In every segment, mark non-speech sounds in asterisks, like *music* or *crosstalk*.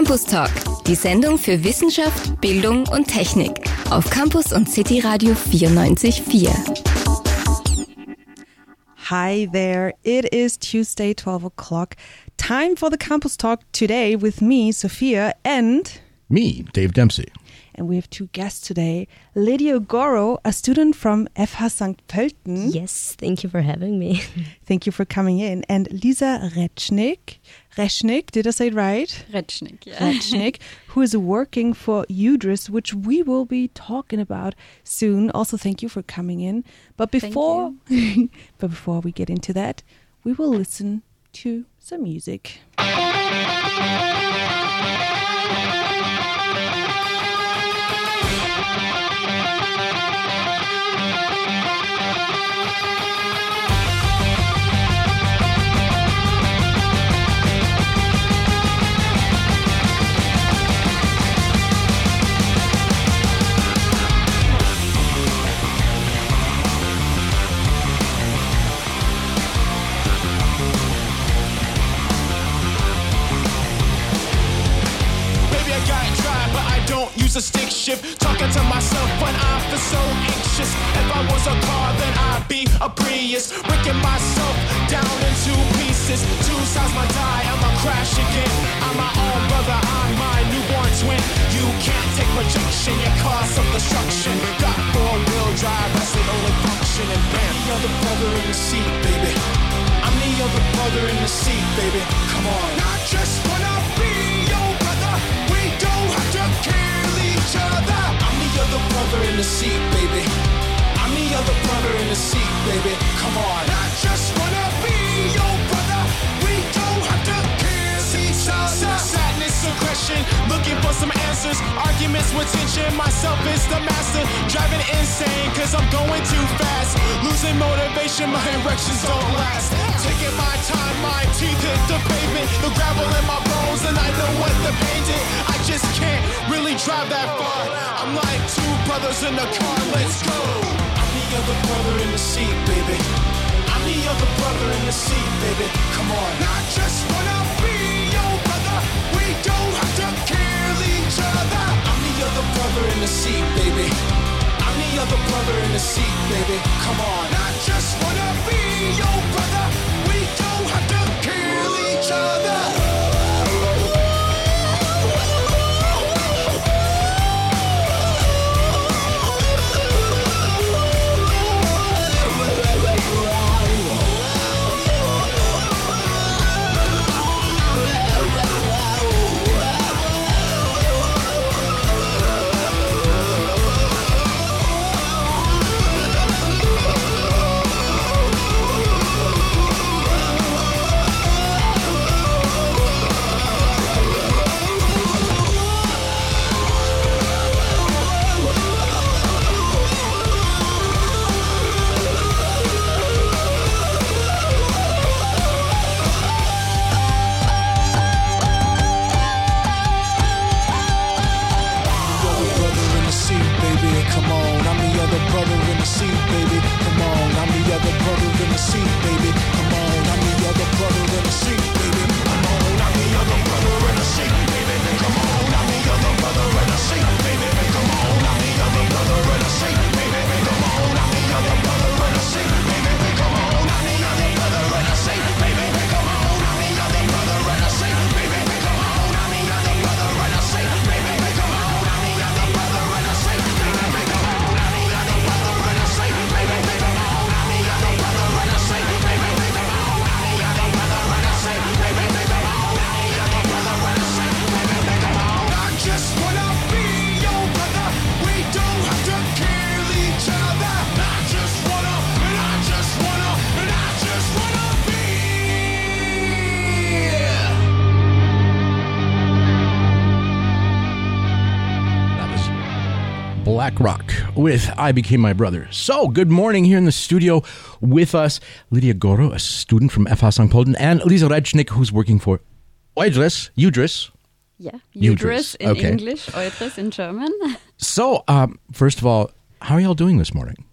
Campus Talk, die Sendung für Wissenschaft, Bildung und Technik auf Campus und City Radio 94.4. Hi there. It is Tuesday, 12 o'clock. Time for the Campus Talk today with me, Sophia, and Me, Dave Dempsey. And we have two guests today. Lidia Goro, a student from FH St. Pölten. Yes, thank you for having me. *laughs* Thank you for coming in. And Lisa Retschnik. Rechnik, did I say it right? Retschnik, yeah. Retschnik, who is working for EUDRES, which we will be talking about soon. Also, thank you for coming in. But before, *laughs* but before we get into that, we will listen to some music. Use a stick shift. Talking to myself when I feel so anxious. If I was a car, then I'd be a Prius. Breaking myself down into pieces. Two sides my die, I'ma crash again. I'm my own brother, I'm my newborn twin. You can't take rejection, you cause some destruction. Got four wheel drive, that's the only function. And bam, you're the brother in the seat, baby. I'm the other brother in the seat, baby. Come on. I just answers. Arguments with tension. Myself is the master. Driving insane, cause I'm going too fast. Losing motivation, my erections don't last. Taking my time, my teeth hit the pavement. The gravel in my bones, and I know what the pain did. I just can't really drive that far. I'm like two brothers in a car, let's go. I'm the other brother in the seat, baby. I'm the other brother in the seat, baby. Come on. I just wanna be your brother. We don't have to kill I'm the other brother in the seat, baby. I'm the other brother in the seat, baby. Come on. I just wanna be your brother. We don't have to kill each other. With I Became My Brother. So, good morning here in the studio with us, Lidia Goro, a student from FH St. Pölten, and Lisa Recnik, who's working for Oidris, EUDRES. Yeah, Uterus, uterus in okay. English, Euterus in German. *laughs* So, um, first of all, how are y'all doing this morning?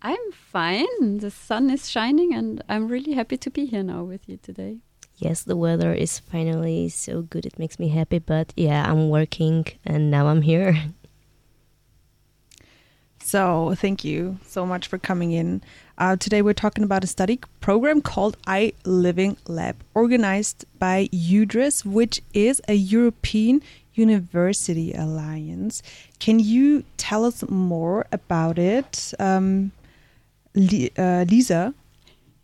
I'm fine. The sun is shining, and I'm really happy to be here now with you today. yes, the weather is finally so good. It makes me happy. But yeah, I'm working and now I'm here. *laughs* So, thank you so much for coming in. Uh, today, we're talking about a study program called I Living Lab, organized by EUDRES, which is a European University Alliance. Can you tell us more about it, um, uh, Lisa?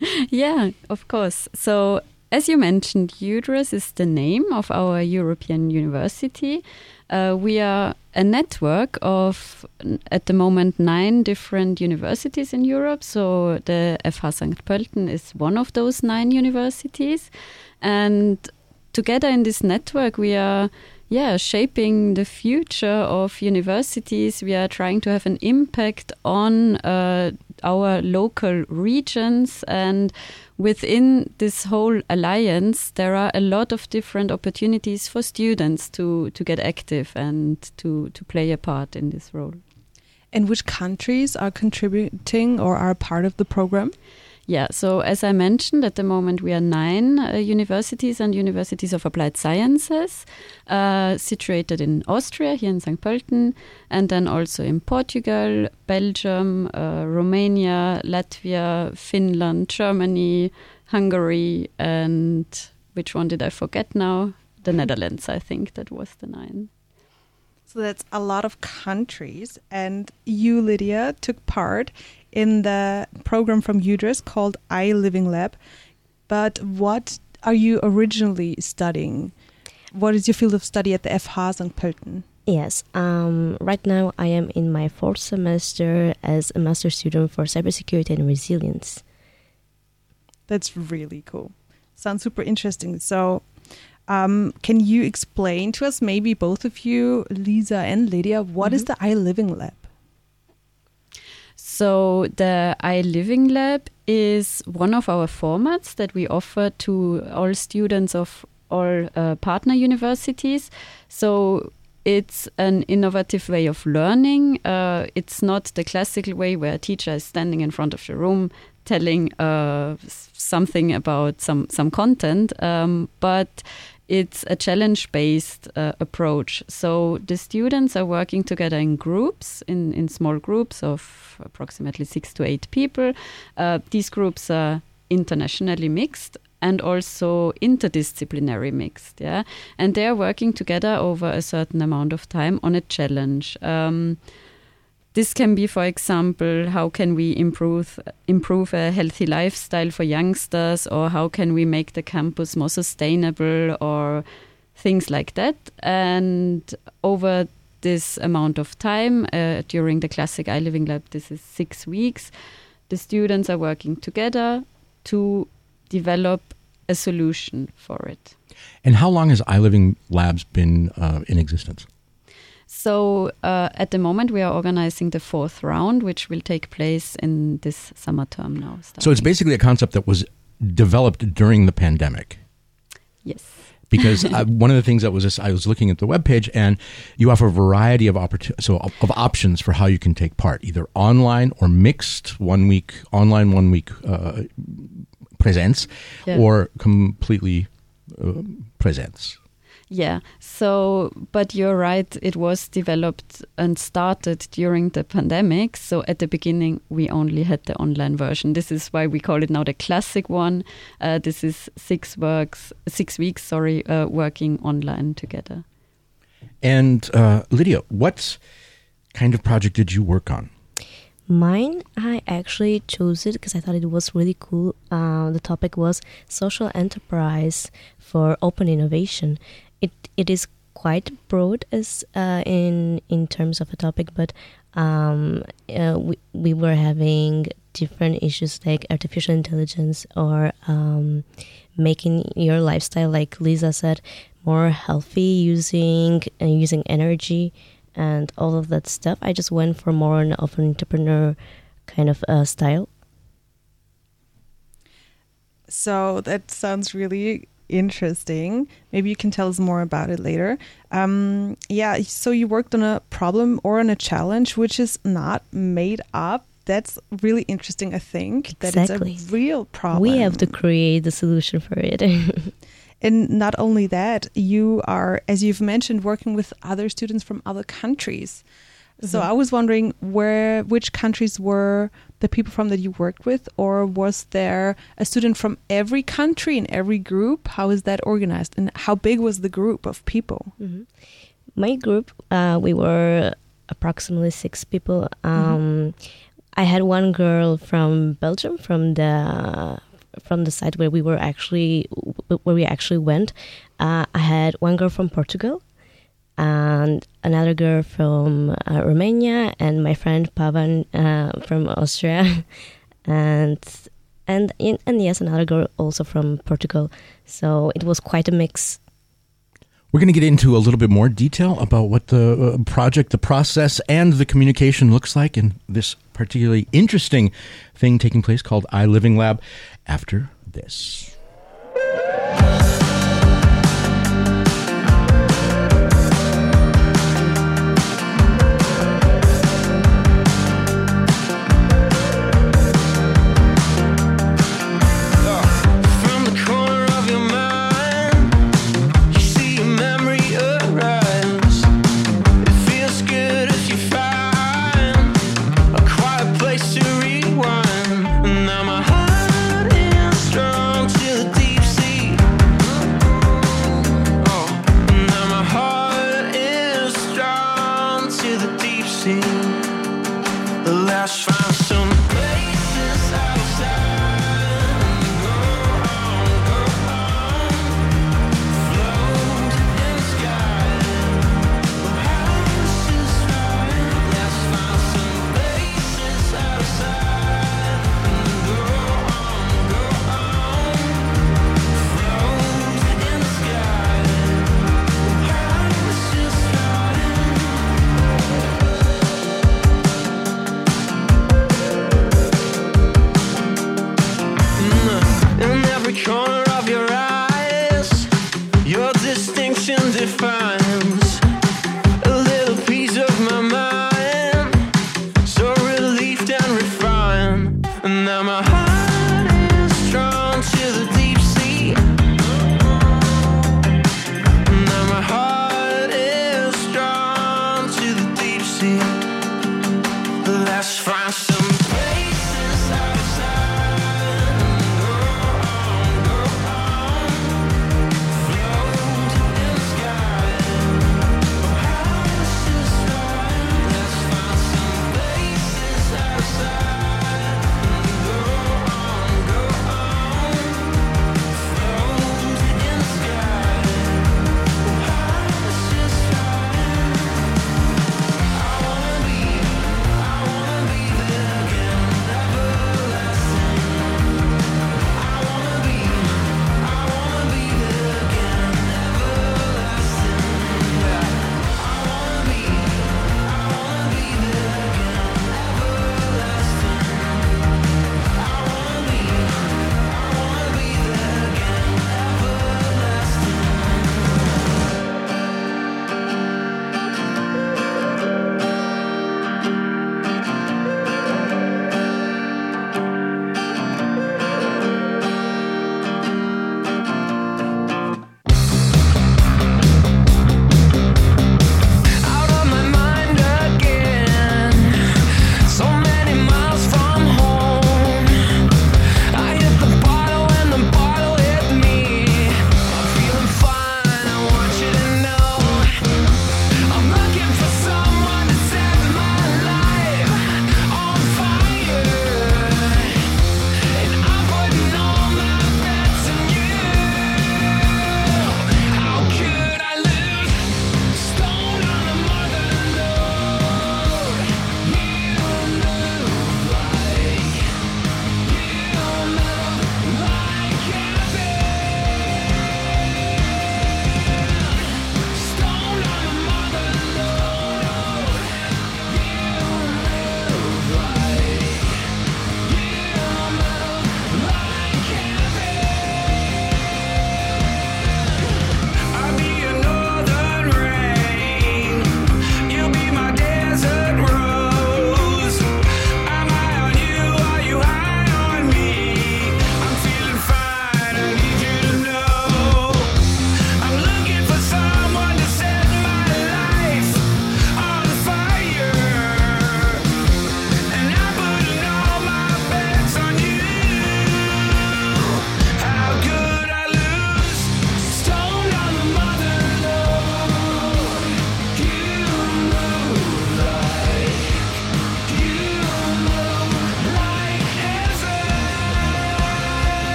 *laughs* Yeah, of course. So, as you mentioned, EUDRES is the name of our European university. Uh, we are a network of, at the moment, nine different universities in Europe. So, the FH St. Pölten is one of those nine universities. And together in this network, we are yeah, shaping the future of universities. We are trying to have an impact on uh, our local regions. And within this whole alliance, there are a lot of different opportunities for students to, to get active and to, to play a part in this role. And which countries are contributing or are part of the program? Yeah, so as I mentioned, at the moment we are nine uh, universities and universities of applied sciences uh, situated in Austria, here in St. Pölten, and then also in Portugal, Belgium, uh, Romania, Latvia, Finland, Germany, Hungary, and which one did I forget now? The Netherlands, I think that was the nine. So that's a lot of countries. And you, Lidia, took part in the program from EUDRES called I Living Lab. But what are you originally studying? What is your field of study at the FH St. Pölten? Yes, um, right now I am in my fourth semester as a master student for cybersecurity and resilience. That's really cool. Sounds super interesting. So, um, can you explain to us, maybe both of you, Lisa and Lidia, what is the I Living Lab? So the iLiving Lab is one of our formats that we offer to all students of all uh, partner universities. So it's an innovative way of learning. Uh, it's not the classical way where a teacher is standing in front of the room telling uh, something about some some content, um, but it's a challenge based uh, approach. So the students are working together in groups, in, in small groups of approximately six to eight people. Uh, these groups are internationally mixed and also interdisciplinary mixed yeah and they're working together over a certain amount of time on a challenge um, this can be for example how can we improve improve a healthy lifestyle for youngsters or how can we make the campus more sustainable or things like that and over this amount of time uh, during the classic iLiving lab this is 6 weeks the students are working together to develop a solution for it And how long has iLiving Labs been uh, in existence? So uh, at the moment, we are organizing the fourth round, which will take place in this summer term now. So it's basically a concept that was developed during the pandemic. yes, Because uh, *laughs* one of the things that was this, I was looking at the webpage, and you offer a variety of opportu- so of, of options for how you can take part, either online or mixed, one week online, one week uh, presence, Yeah. or completely uh, presence. Yeah. So, but you're right. It was developed and started during the pandemic. So at the beginning, we only had the online version. This is why we call it now the classic one. Uh, this is six works, six weeks. Sorry, uh, working online together. And uh, Lidia, what kind of project did you work on? Mine, I actually chose it because I thought it was really cool. Uh, the topic was social enterprise for open innovation. It it is quite broad as uh, in in terms of a topic, but um, uh, we we were having different issues like artificial intelligence or um, making your lifestyle, like Lisa said, more healthy using uh, using energy and all of that stuff. I just went for more of an entrepreneur kind of uh, style. So that sounds really interesting. Maybe you can tell us more about it later. Um, yeah, so you worked on a problem or on a challenge which is not made up that's really interesting. I think that Exactly. it's a real problem. We have to create the solution for it. *laughs* And not only that, you are, as you've mentioned, working with other students from other countries. So Mm-hmm. I was wondering where, which countries were the people from that you worked with, or was there a student from every country in every group? How is that organized, and how big was the group of people? Mhm. My group, uh, we were approximately six people. Um, I had one girl from Belgium, from the from the site where we were actually where we actually went. Uh, I had one girl from Portugal, and another girl from uh, Romania, and my friend Pavan uh, from Austria, *laughs* and and and yes, another girl also from Portugal. So it was quite a mix. We're going to get into a little bit more detail about what the uh, project, the process, and the communication looks like in this particularly interesting thing taking place called iLiving Lab after this.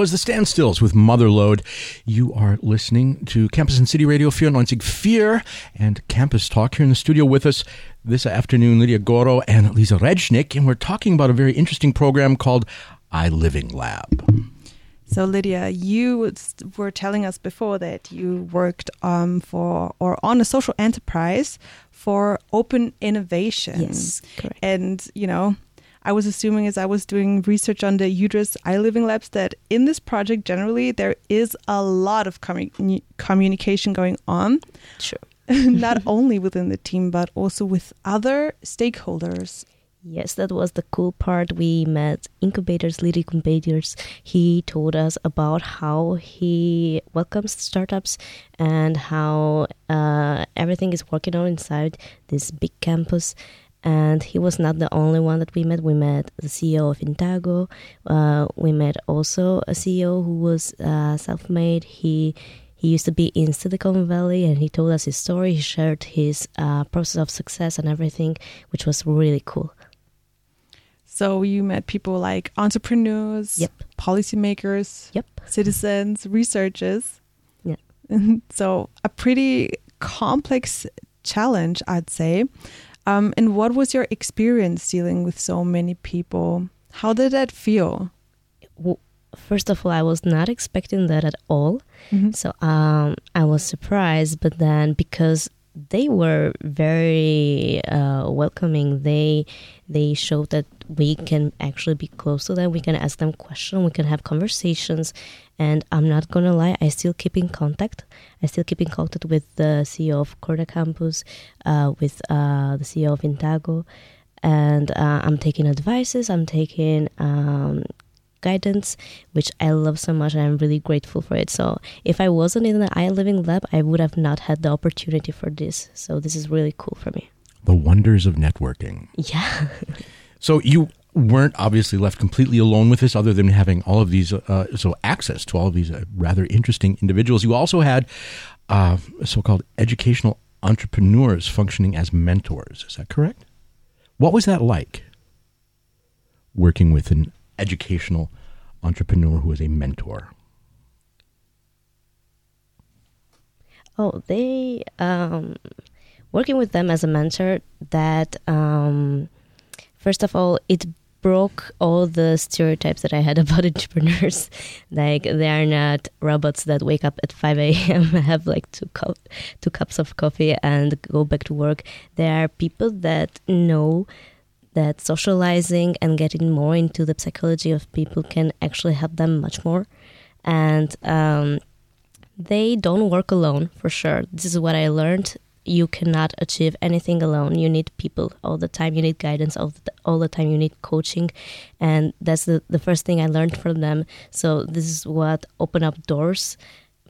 Was the Standstills with Motherload. You are listening to Campus and City Radio 94.4 and Campus Talk here in the studio with us this afternoon, Lidia Goro and Lisa Recnik, and we're talking about a very interesting program called iLiving Lab. So, Lidia, you were telling us before that you worked um, for or on a social enterprise for open innovation. Yes, correct. And, you know, I was assuming as I was doing research on the EUDRES iLiving Labs that in this project generally there is a lot of commu- communication going on. Sure. *laughs* Not *laughs* only within the team, but also with other stakeholders. Yes, that was the cool part. We met incubators, lead incubators. He told us about how he welcomes startups and how uh, everything is working on inside this big campus. And he was not the only one that we met. We met the CEO of Intago. Uh, we met also a CEO who was uh, self-made. He he used to be in Silicon Valley, and he told us his story. He shared his uh, process of success and everything, which was really cool. So you met people like entrepreneurs, yep. policymakers, yep. citizens, researchers. Yeah. *laughs* so a pretty complex challenge, I'd say. Um, and what was your experience dealing with so many people? How did that feel? Well, first of all, I was not expecting that at all. Mm-hmm. So um, I was surprised, but then because they were very uh, welcoming, they they showed that we can actually be close to them. We can ask them questions. We can have conversations. And I'm not gonna lie, I still keep in contact. I still keep in contact with the CEO of Corda Campus, uh, with uh, the CEO of Intago, and uh, I'm taking advices. I'm taking um, guidance, which I love so much, and I'm really grateful for it. So if I wasn't in the iLiving Lab, I would have not had the opportunity for this. So this is really cool for me. The wonders of networking. Yeah. *laughs* So you weren't obviously left completely alone with this, other than having all of these, uh, so access to all of these uh, rather interesting individuals. You also had uh, so-called educational entrepreneurs functioning as mentors. Is that correct? What was that like? Working with an educational entrepreneur who is a mentor. Oh, they um, working with them as a mentor. That um, first of all, it broke all the stereotypes that I had *laughs* about entrepreneurs. like they are not robots that wake up at 5 a.m., *laughs* have like two, cup, two cups of coffee, and go back to work. They are people that know that socializing and getting more into the psychology of people can actually help them much more. And um, they don't work alone for sure. This is what I learned you cannot achieve anything alone. You need people all the time. You need guidance all the, all the time. You need coaching. And that's the, the first thing I learned from them. So this is what opened up doors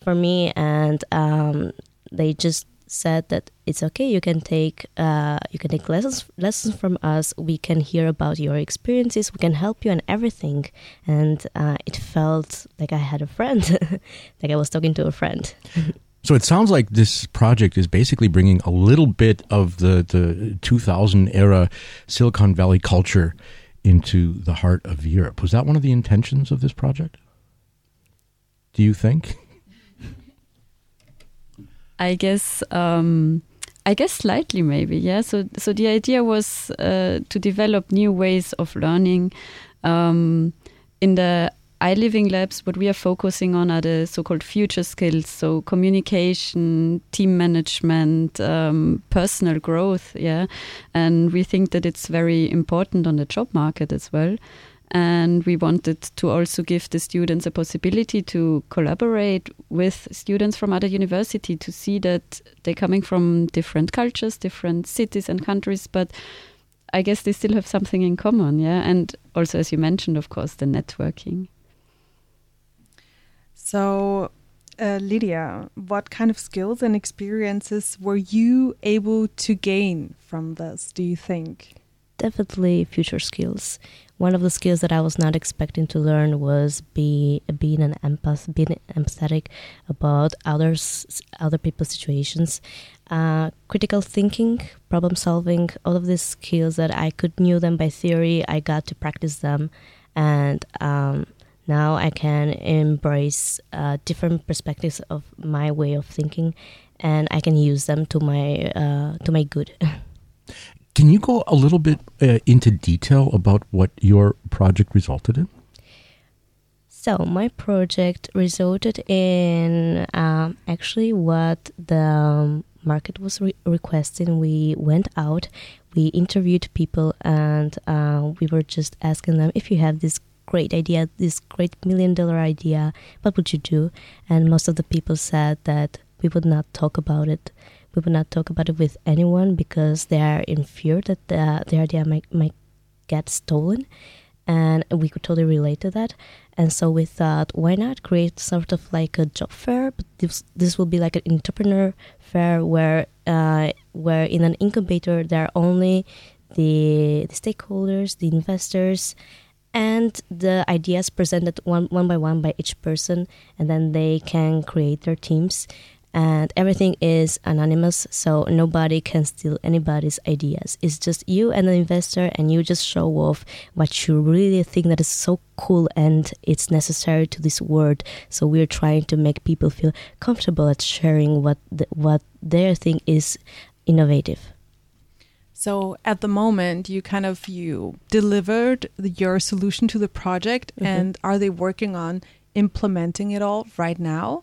for me. And um, they just said that it's okay. You can take uh, you can take lessons lessons from us. We can hear about your experiences. We can help you and everything. And uh, it felt like I had a friend, *laughs* like I was talking to a friend. *laughs* So it sounds like this project is basically bringing a little bit of the, the 2000 era Silicon Valley culture into the heart of Europe. Was that one of the intentions of this project? Do you think? I guess um, I guess slightly maybe yeah. So so the idea was uh, to develop new ways of learning. Um, in the iLiving Labs, what we are focusing on are the so-called future skills, so communication, team management, um, personal growth, yeah. And we think that it's very important on the job market as well. And we wanted to also give the students a possibility to collaborate with students from other university to see that they're coming from different cultures, different cities and countries, but I guess they still have something in common, yeah. And also, as you mentioned, of course, the networking. So, uh, Lidia, what kind of skills and experiences were you able to gain from this, do you think? Definitely future skills. One of the skills that I was not expecting to learn was be being an empath, being empathetic about others, other people's situations, uh, critical thinking, problem solving. All of these skills that I could knew them by theory, I got to practice them, and um, now I can embrace uh, different perspectives of my way of thinking, and I can use them to my uh, to my good. *laughs* Can you go a little bit uh, into detail about what your project resulted in? So my project resulted in um, actually what the um, market was re- requesting. We went out, we interviewed people, and uh, we were just asking them if you have this great idea, this great million dollar idea, what would you do? And most of the people said that we would not talk about it. We would not talk about it with anyone because they are in fear that the, the idea might, might get stolen and we could totally relate to that. And so we thought, why not create sort of like a job fair? But this this will be like an entrepreneur fair where uh, where in an incubator there are only the, the stakeholders, the investors, and the ideas presented one one by one by each person, and then they can create their teams and everything is anonymous so nobody can steal anybody's ideas. It's just you and the investor and you just show off what you really think that is so cool and it's necessary to this world. So we're trying to make people feel comfortable at sharing what the, what their thing is innovative. So at the moment you kind of you delivered the, your solution to the project Mhm. and are they working on implementing it all right now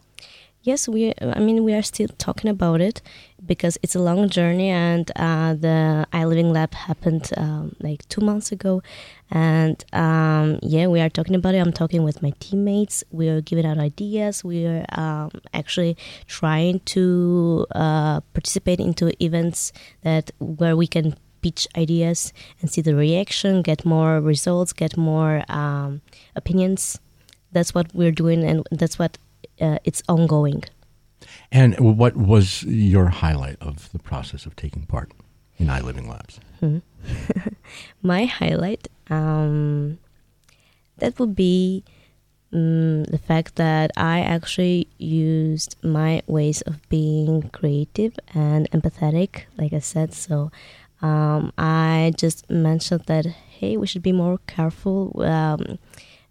yes we i mean we are still talking about it because it's a long journey and uh, the iLiving lab happened um, like two months ago. And um, yeah we are talking about it. I'm talking with my teammates. We are giving out ideas. We are um, actually trying to uh, participate into events that where we can pitch ideas and see the reaction get more results get more um, opinions. That's what we're doing and that's what uh, it's ongoing. And what was your highlight of the process of taking part in iLiving Labs? *laughs* My highlight, um, that would be um, the fact that I actually used my ways of being creative and empathetic, like I said. So um, I just mentioned that hey, we should be more careful. Um,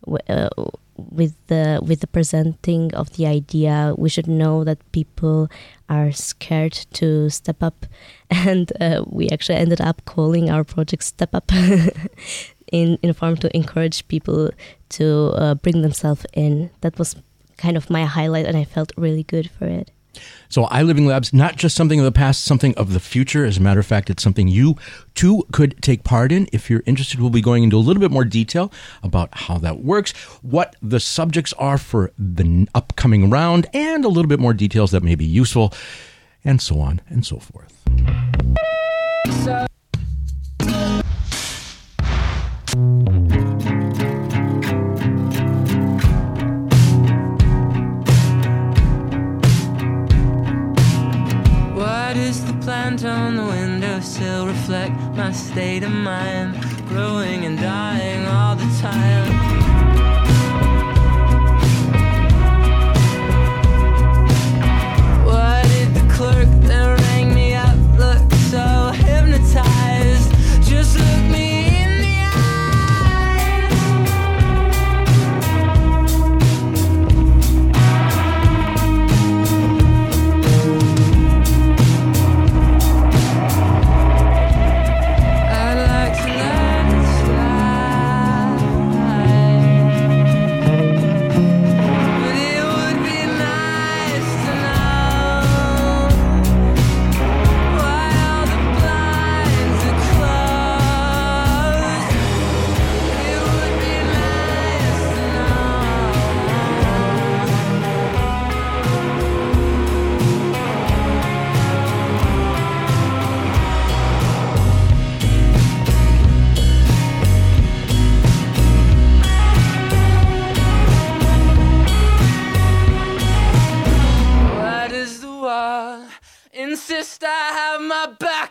w- uh, with the with the presenting of the idea we should know that people are scared to step up. *laughs* And uh, we actually ended up calling our project step up *laughs* in in form to encourage people to uh, bring themselves in. That was kind of my highlight and i felt really good for it So, iLiving Labs, not just something of the past, something of the future. As a matter of fact, it's something you too could take part in. If you're interested, we'll be going into a little bit more detail about how that works, what the subjects are for the upcoming round, and a little bit more details that may be useful, and so on and so forth. Why on the windowsill reflect my state of mind? Growing and dying all the time.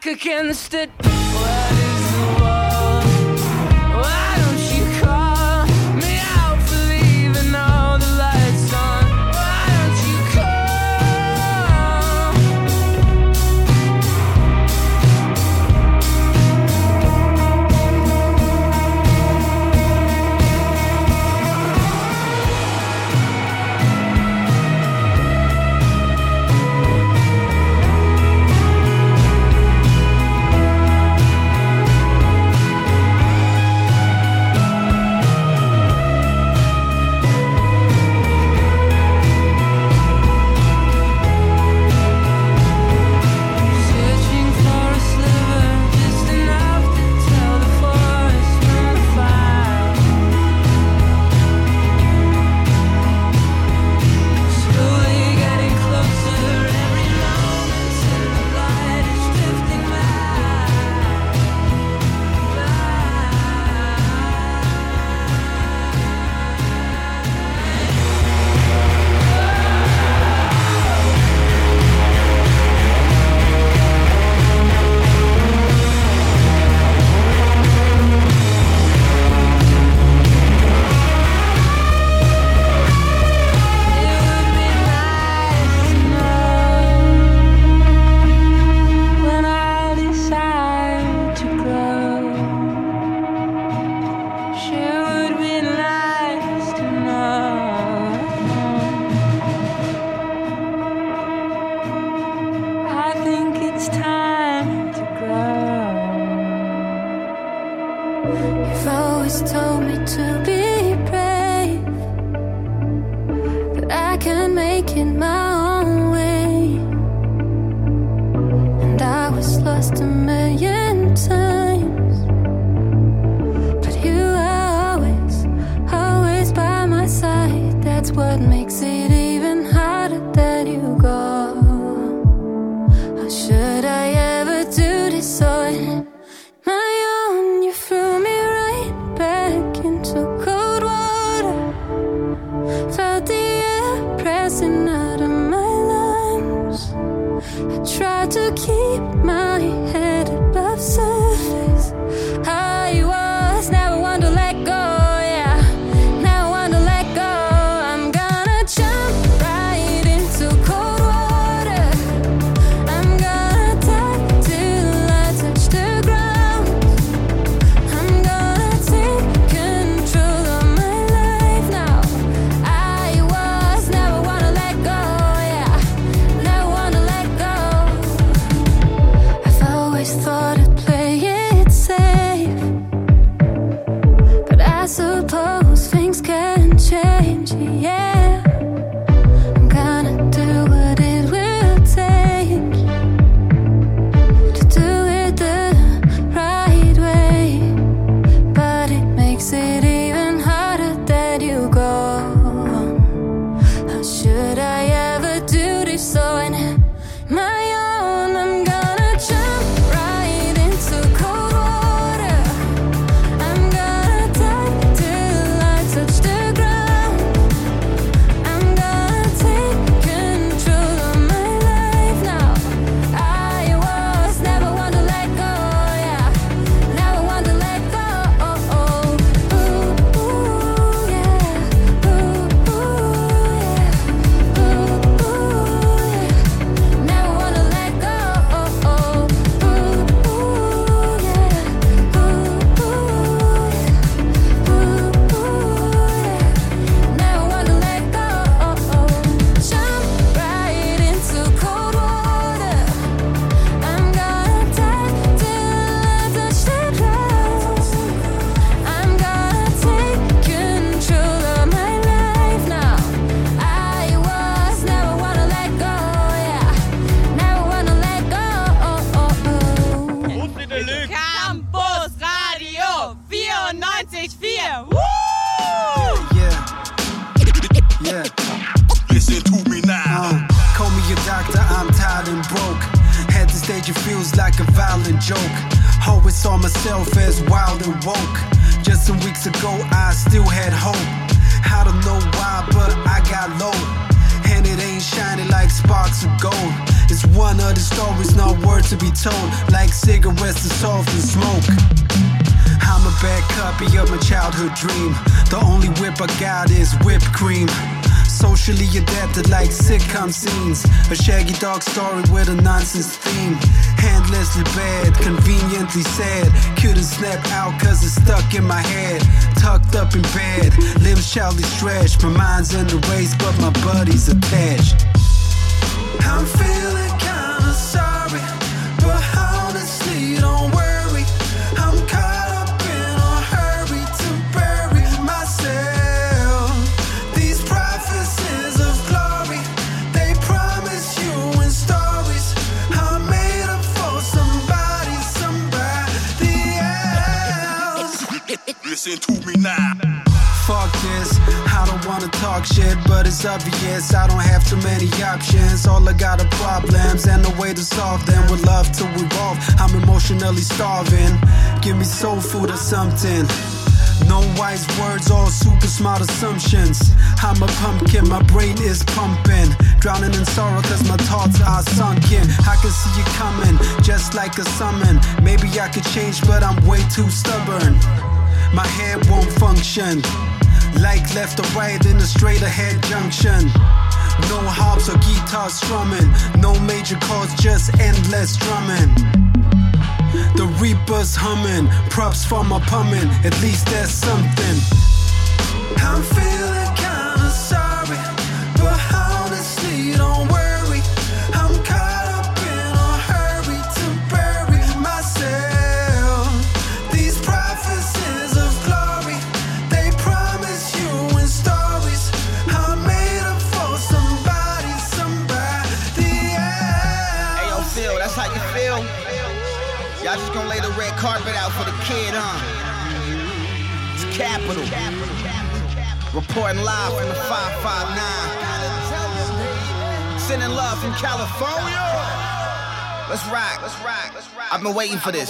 Back against it? The only whip I got is whipped cream. Socially adapted like sitcom scenes. A shaggy dog story with a nonsense theme. Handlessly bad, conveniently sad. Couldn't snap out cause it's stuck in my head. Tucked up in bed, limbs shallowly stretched. My mind's in the race, but my body's attached. I'm feeling. listen to me now fuck this. I don't wanna talk shit, but it's obvious I don't have too many options. All I got are problems and a way to solve them with love to evolve. I'm emotionally starving. Give me soul food or something. No wise words, all super smart assumptions. I'm a pumpkin, my brain is pumping. Drowning in sorrow cause my thoughts are sunken. I can see you coming, just like a summon. Maybe I could change, but I'm way too stubborn my head won't function. Like left or right in a straight ahead junction. No harps or guitars strumming, no major chords, just endless drumming. The Reaper's humming, props for my pumping, at least there's something. I'm feeling. I just gonna lay the red carpet out for the kid, huh? It's capital. Reporting live from the 559. Sending love from California. Let's rock. Let's rock. I've been waiting for this.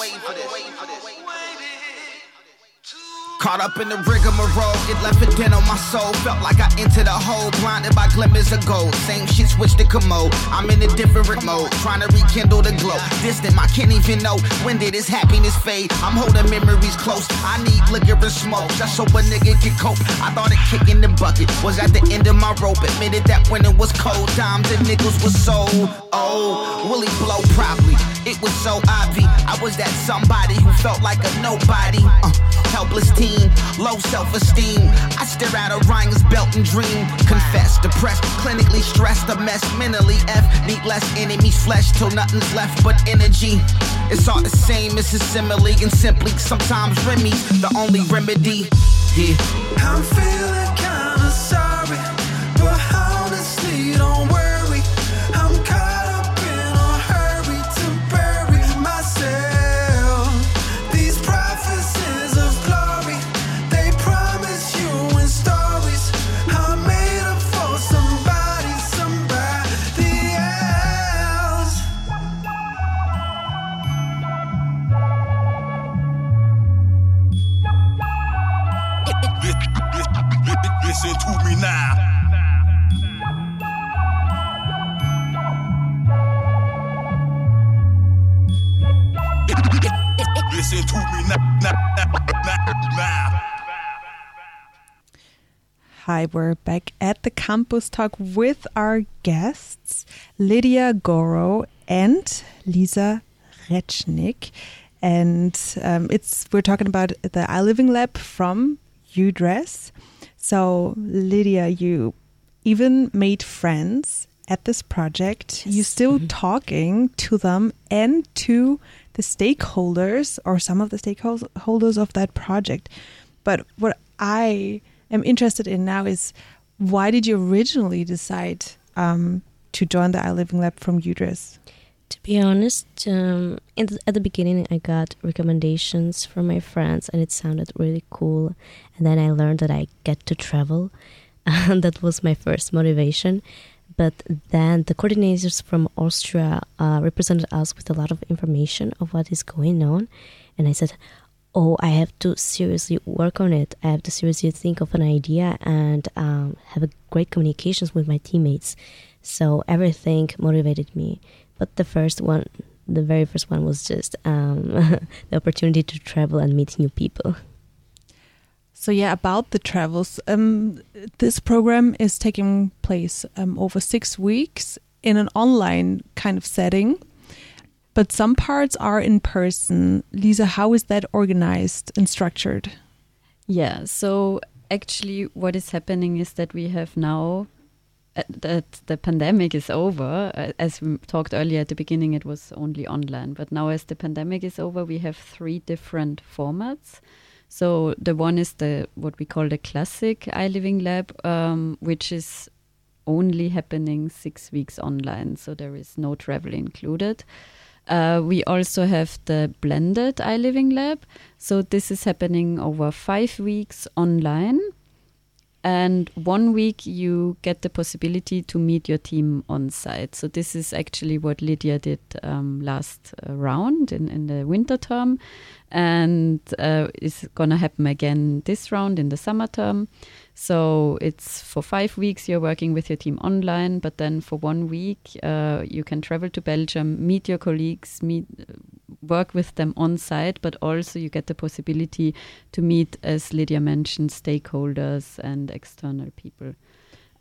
Caught up in the rigmarole, it left a dent on my soul. Felt like I entered a hole, blinded by glimmers of gold. Same shit switched to commode. I'm in a different mode, trying to rekindle the glow. Distant, I can't even know when did this happiness fade. I'm holding memories close. I need liquor and smoke just so a nigga can cope. I thought a kick in the bucket was at the end of my rope. Admitted that when it was cold, dimes and nickels was so old. Willie blow probably. It was so obvious. I was that somebody who felt like a nobody. Uh, helpless teen, low self-esteem. I stare at Orion's belt and dream. Confess, depressed, clinically stressed, a mess, mentally F. Need less enemies, flesh till nothing's left but energy. It's all the same, it's a simile and simply sometimes Remy's the only remedy. Yeah. I'm feeling kinda me now. Listen to me now. Hi, we're back at the campus talk with our guests, Lidia Goro and Lisa Recnik. And um, it's we're talking about the I Living Lab from EUDRES. So, Lidia, you even made friends at this project. You're still talking to them and to the stakeholders or some of the stakeholders of that project. But what I am interested in now is why did you originally decide um, to join the I Living Lab from EUDRES? To be honest, um, at the beginning, I got recommendations from my friends, and it sounded really cool. And then I learned that I get to travel, *laughs* and that was my first motivation. But then the coordinators from Austria uh, represented us with a lot of information of what is going on, and I said, "Oh, I have to seriously work on it. I have to seriously think of an idea and um, have great communications with my teammates." So everything motivated me. But the first one, the very first one, was just um, *laughs* the opportunity to travel and meet new people. So yeah, about the travels. Um, this program is taking place um, over six weeks in an online kind of setting, but some parts are in person. Lisa, how is that organized and structured? Yeah, so actually, what is happening is that we have now that the pandemic is over. Uh, as we talked earlier at the beginning, it was only online, but now as the pandemic is over, we have three different formats. So the one is the what we call the classic iLiving Lab, um, which is only happening six weeks online, so there is no travel included. Uh, we also have the blended iLiving Lab. So this is happening over five weeks online. And one week you get the possibility to meet your team on site. So this is actually what Lidia did um, last uh, round in, in the winter term. And uh, is going to happen again this round in the summer term. So it's for five weeks you're working with your team online, but then for one week uh, you can travel to Belgium, meet your colleagues, meet, work with them on site, but also you get the possibility to meet, as Lidia mentioned, stakeholders and external people.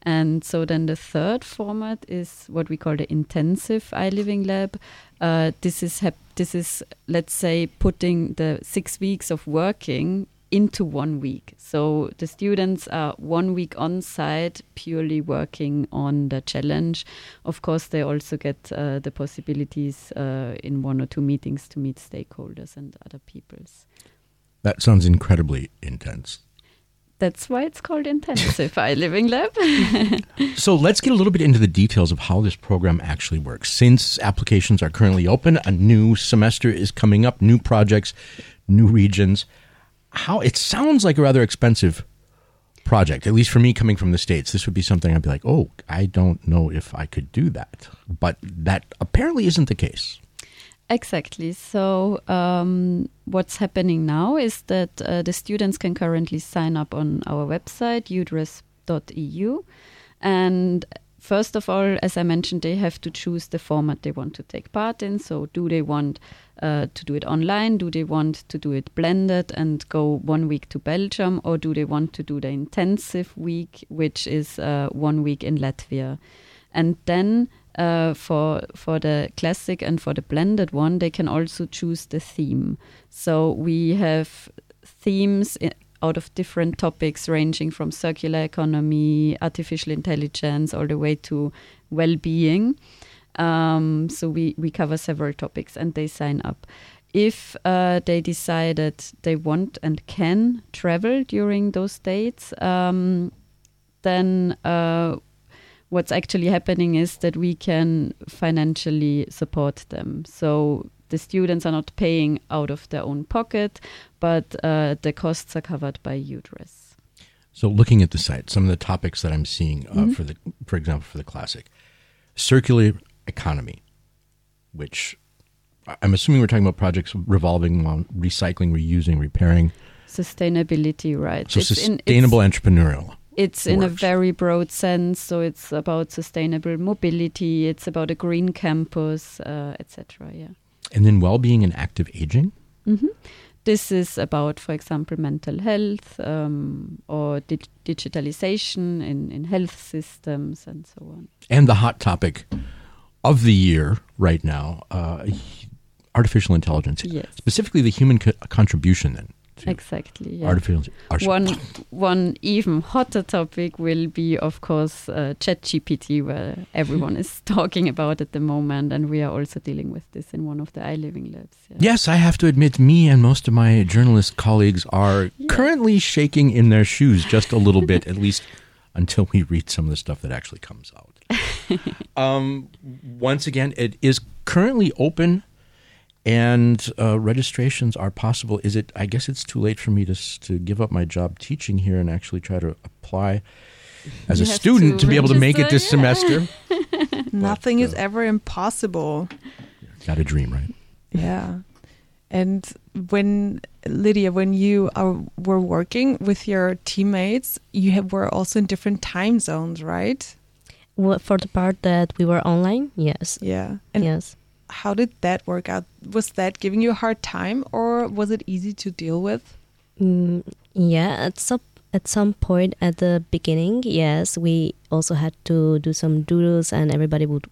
And so then the third format is what we call the intensive iLiving Lab. Uh, this is this is let's say putting the six weeks of working into one week. So the students are one week on site, purely working on the challenge. Of course, they also get uh, the possibilities uh, in one or two meetings to meet stakeholders and other peoples. That sounds incredibly intense. That's why it's called Intensive *laughs* I Living Lab. *laughs* So let's get a little bit into the details of how this program actually works. Since applications are currently open, a new semester is coming up, new projects, new regions. How it sounds like a rather expensive project, at least for me coming from the States. This would be something I'd be like, oh, I don't know if I could do that. But that apparently isn't the case. Exactly. So, um, what's happening now is that uh, the students can currently sign up on our website, eudres.eu. And first of all, as I mentioned, they have to choose the format they want to take part in. So, do they want uh, to do it online? Do they want to do it blended and go one week to Belgium? Or do they want to do the intensive week, which is uh, one week in Latvia? And then uh, for for the classic and for the blended one, they can also choose the theme. So we have themes i- out of different topics, ranging from circular economy, artificial intelligence, all the way to well-being. Um, so we we cover several topics, and they sign up. If uh, they decided they want and can travel during those dates, um, then uh, what's actually happening is that we can financially support them. So the students are not paying out of their own pocket, but uh, the costs are covered by EUDRES. So looking at the site, some of the topics that I'm seeing uh, Mhm. for the, for example, for the classic, circular economy, which I'm assuming we're talking about projects revolving around recycling, reusing, repairing. Sustainability, right? So It's in- sustainable it's- entrepreneurial. It's in a very broad sense. So it's about sustainable mobility. It's about a green campus, uh, etc. Yeah. And then well-being and active aging. hmm This is about, for example, mental health um, or dig- digitalization in, in health systems and so on. and the hot topic of the year right now, uh, artificial intelligence. Yes. Specifically, the human co- contribution then. Exactly. Yeah. Artificial. arti- One one even hotter topic will be, of course, uh, ChatGPT, where everyone is *laughs* talking about at the moment, and we are also dealing with this in one of the iLiving labs. Yeah. Yes, I have to admit, me and most of my journalist colleagues are currently shaking in their shoes just a little bit, at least until we read some of the stuff that actually comes out. *laughs* um, once again, it is currently open and uh, registrations are possible. Is it? I guess it's too late for me to to give up my job teaching here and actually try to apply as You a student to, to be able to make it this register, semester. *laughs* *laughs* Nothing is ever impossible. Got a dream, right? Yeah. And when Lidia, when you are, were working with your teammates, you have, were also in different time zones, right? For the part that we were online, yes. Yeah. And yes. how did that work out? Was that giving you a hard time, or was it easy to deal with? Mm, yeah, at some at some point at the beginning, yes, we also had to do some doodles, and everybody would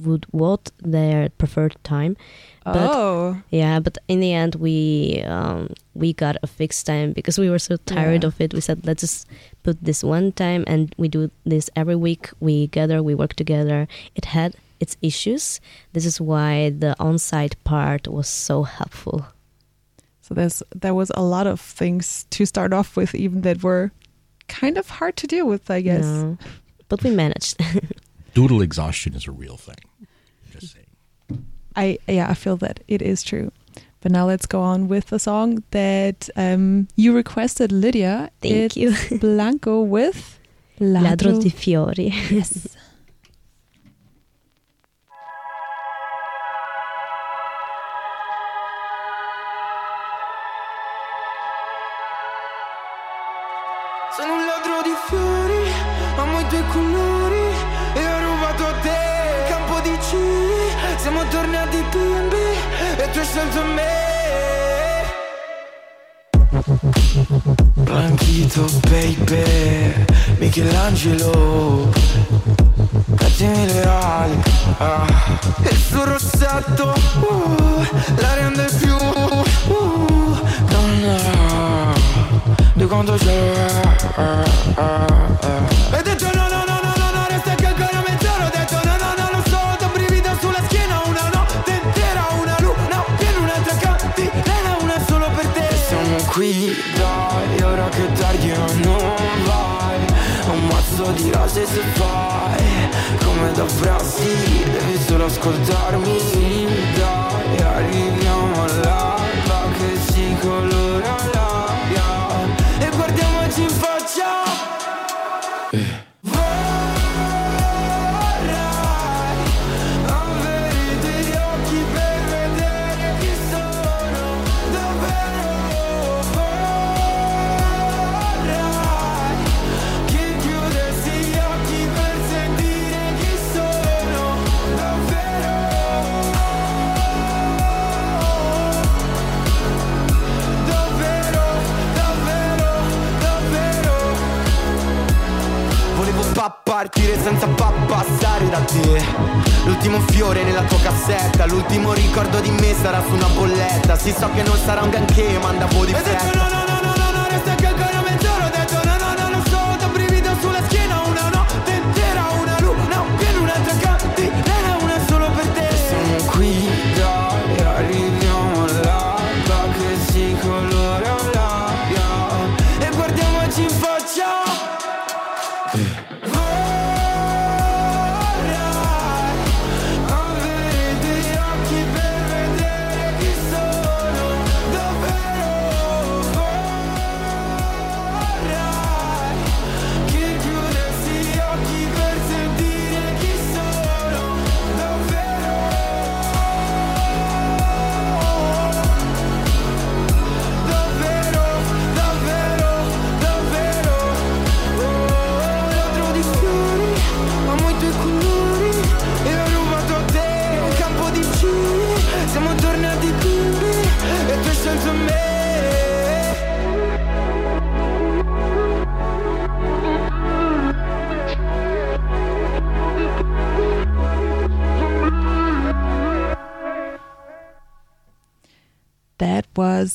would vote their preferred time. But, Oh. yeah, but in the end, we um, we got a fixed time because we were so tired Yeah. of it. We said, let's just put this one time, and we do this every week. We gather, we work together. It had its issues. This is why the on-site part was so helpful. So there's there was a lot of things to start off with, even that were kind of hard to deal with, I guess. No, but we managed. *laughs* Doodle exhaustion is a real thing. Just saying. I yeah, I feel that it is true. But now let's go on with the song that um, you requested, Lidia. Thank it's you. Blanco with Ladro di fiori. Yes. Blanchito, baby, Michelangelo, Cattimi le ali, ah. il suo rossetto, uh, la rende più, uh, donna, di quanto c'è, eh, qui, dai, E ora che tardi ma non vai. Un mazzo di rose se fai Come dovresti Devi solo ascoltarmi. Dai, arriviamo all'alba Che si colora l'aria. E guardiamoci in faccia. Avere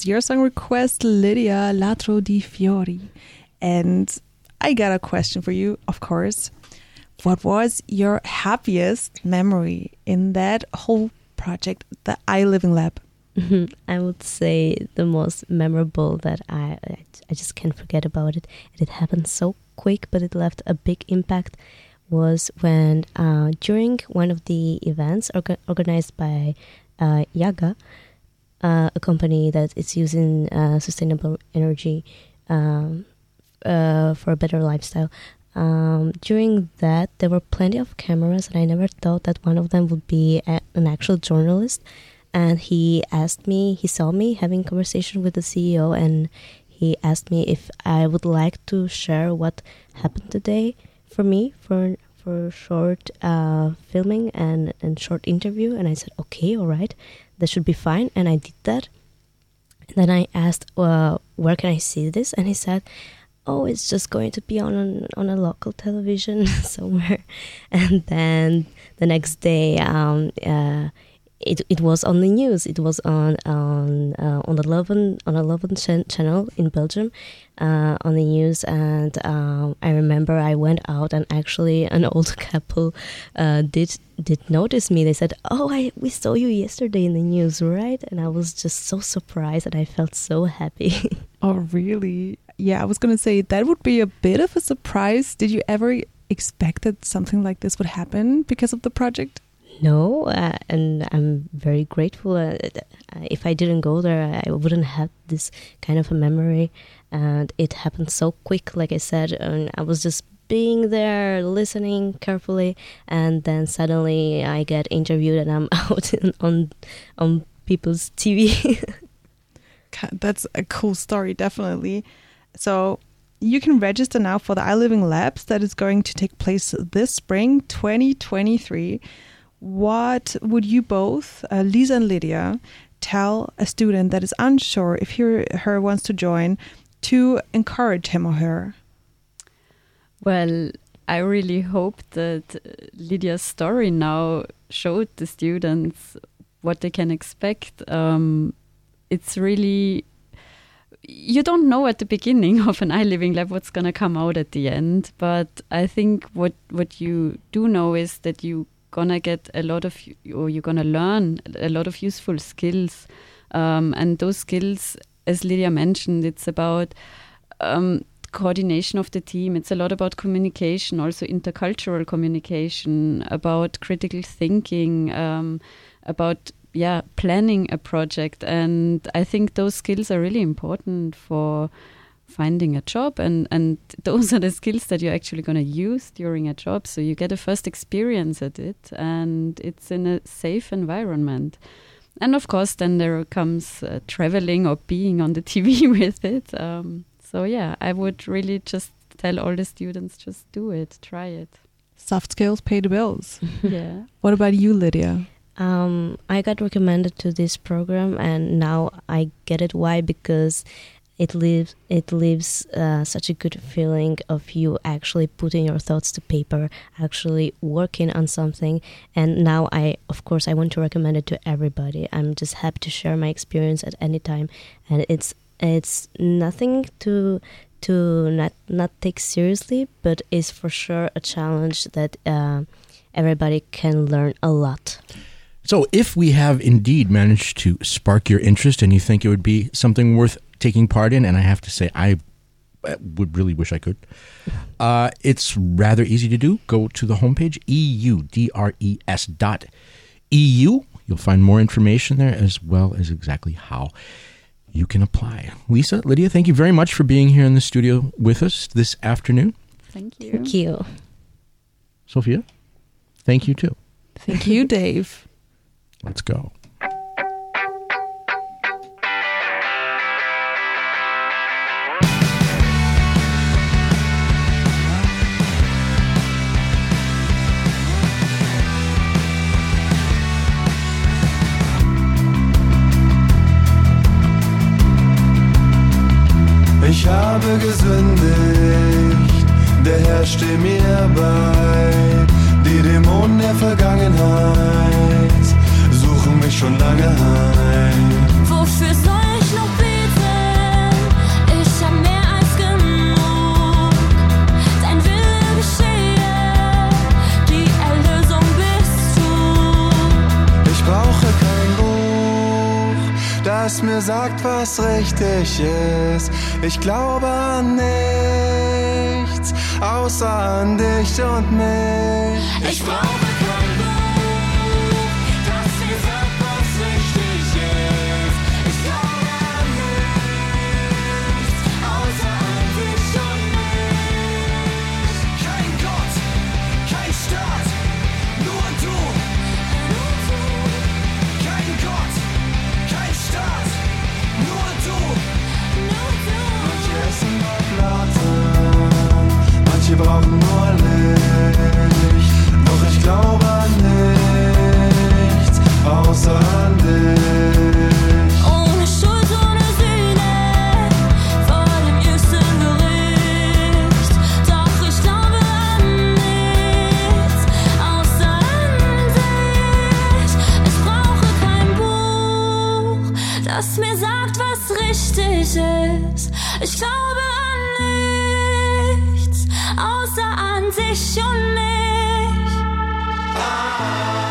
your song request, Lidia Ladro di Fiori. And I got a question for you, of course. What was your happiest memory in that whole project, the I Living Lab? I would say the most memorable that I I I just can't forget about it. And it happened so quick, but it left a big impact. Was when uh, during one of the events orga- organized by uh, Yaga, uh, a company that is using uh, sustainable energy um, uh, for a better lifestyle. Um, during that, there were plenty of cameras, and I never thought that one of them would be a, an actual journalist. And he asked me, he saw me having conversation with the CEO, and he asked me if I would like to share what happened today for me for for short uh, filming and and short interview. And I said, okay, all right, that should be fine, and I did that. And then I asked, well, where can I see this? And he said, oh, it's just going to be on on a local television *laughs* somewhere. *laughs* And then the next day, um, uh, it it was on the news. It was on on uh, on the Leuven on a Leuven ch- channel in Belgium, uh, on the news. And um, I remember I went out and actually an *laughs* old couple uh, did did notice me. They said, "Oh, I we saw you yesterday in the news, right?" And I was just so surprised and I felt so happy. *laughs* Oh, really? Yeah, I was to say that would be a bit of a surprise. Did you ever expect that something like this would happen because of the project? No, uh, and I'm very grateful. Uh, uh, if I didn't go there, I wouldn't have this kind of a memory. And it happened so quick, like I said, and I was just being there, listening carefully, and then suddenly I get interviewed, and I'm *laughs* out in, on on people's TV. *laughs* That's a cool story, definitely. So you can register now for the I Living Labs that is going to take place this spring, 2023. What would you both, uh, Lisa and Lidia, tell a student that is unsure if he or her wants to join to encourage him or her? Well, I really hope that Lidia's story now showed the students what they can expect. Um, it's really you don't know at the beginning *laughs* of an iLiving lab what's going to come out at the end, but I think what what you do know is that you gonna get a lot of or you're gonna learn a lot of useful skills, um, and those skills, as Lidia mentioned, it's about um, coordination of the team. It's a lot about communication, also intercultural communication, about critical thinking, um, about yeah planning a project, and I think those skills are really important for finding a job and and those are the skills that you're actually going to use during a job so you get a first experience at it and it's in a safe environment and of course then there comes uh, traveling or being on the *laughs* tv with it um, so yeah i would really just tell all the students just do it try it Soft skills pay the bills. *laughs* *laughs* yeah What about you, Lidia? Um, I got recommended to this program, and now I get it. Why? Because it leaves it leaves uh, such a good feeling of you actually putting your thoughts to paper, actually working on something. And now I, of course, I want to recommend it to everybody. I'm just happy to share my experience at any time, and it's it's nothing to to not not take seriously, but is for sure a challenge that uh, everybody can learn a lot. So, if we have indeed managed to spark your interest and you think it would be something worth taking part in, and I have to say, I uh, would really wish I could, uh, it's rather easy to do. Go to the homepage, E eudres dot eu. You'll find more information there as well as exactly how you can apply. Lisa, Lydia, thank you very much for being here in the studio with us this afternoon. thank you Thank you. Sophia, thank you too. Thank you, Dave. Let's go. Habe gesündigt, der Herr steh mir bei. Die Dämonen der Vergangenheit suchen mich schon lange heim. Das mir sagt, was richtig ist. Ich glaube an nichts, außer an dich und mich. Ich brauche richtig ist. Ich glaube an nichts, außer an dich und mich. Ich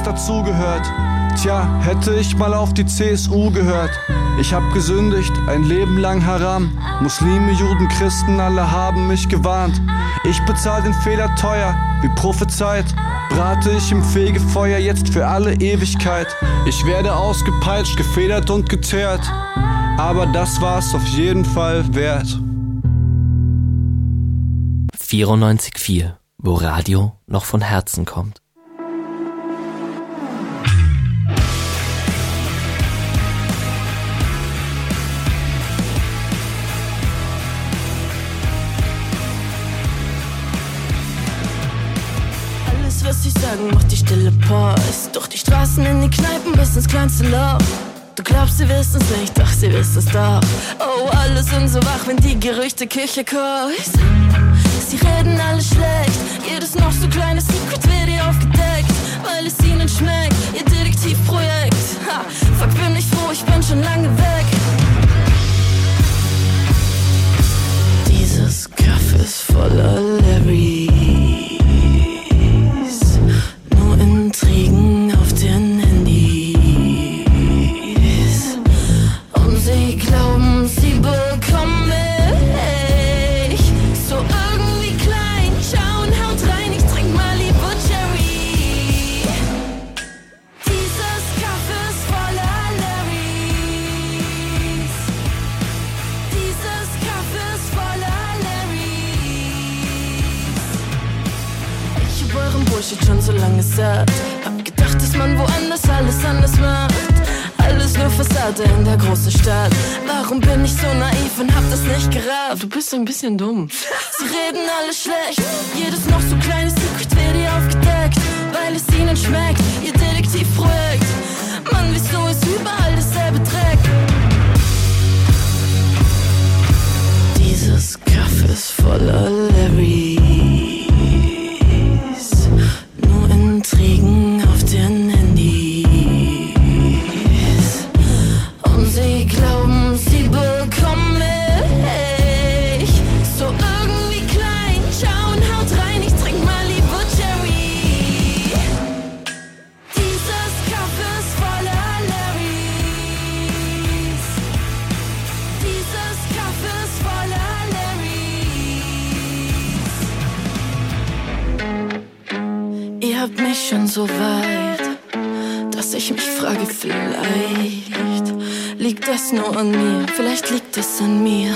was dazugehört. Tja, hätte ich mal auf die CSU gehört. Ich hab gesündigt, ein Leben lang Haram. Muslime, Juden, Christen, alle haben mich gewarnt. Ich bezahl den Fehler teuer, wie prophezeit. Brate ich im Fegefeuer jetzt für alle Ewigkeit. Ich werde ausgepeitscht, gefedert und geteert. Aber das war's auf jeden Fall wert. 94.4, wo Radio noch von Herzen kommt. Alles, was muss ich sagen, macht die Stille Post. Durch die Straßen in die Kneipen bis ins kleinste Loch. Du glaubst, sie wissen's nicht, doch sie wissen's doch. Oh, alle sind so wach, wenn die Gerüchte Küche kocht. Sie reden alle schlecht, jedes noch so kleine Secret wird ihr aufgedeckt, weil es ihnen schmeckt, ihr Detektivprojekt. Ha, fuck, bin ich froh, ich bin schon lange weg. Dieses Kaff ist voller Larrys. Alles macht. Alles nur Fassade in der großen Stadt. Warum bin ich so naiv und hab das nicht gerafft? Du bist ein bisschen dumm. Sie reden alle schlecht. Jedes noch so kleine Secret wird ihr aufgedeckt. Weil es ihnen schmeckt. Ihr Detektivprojekt. Mann, wieso ist überall dasselbe Dreck? Dieses Kaff ist voller Larrys. Schon so weit, dass ich mich frage, vielleicht liegt das nur an mir, vielleicht liegt es an mir.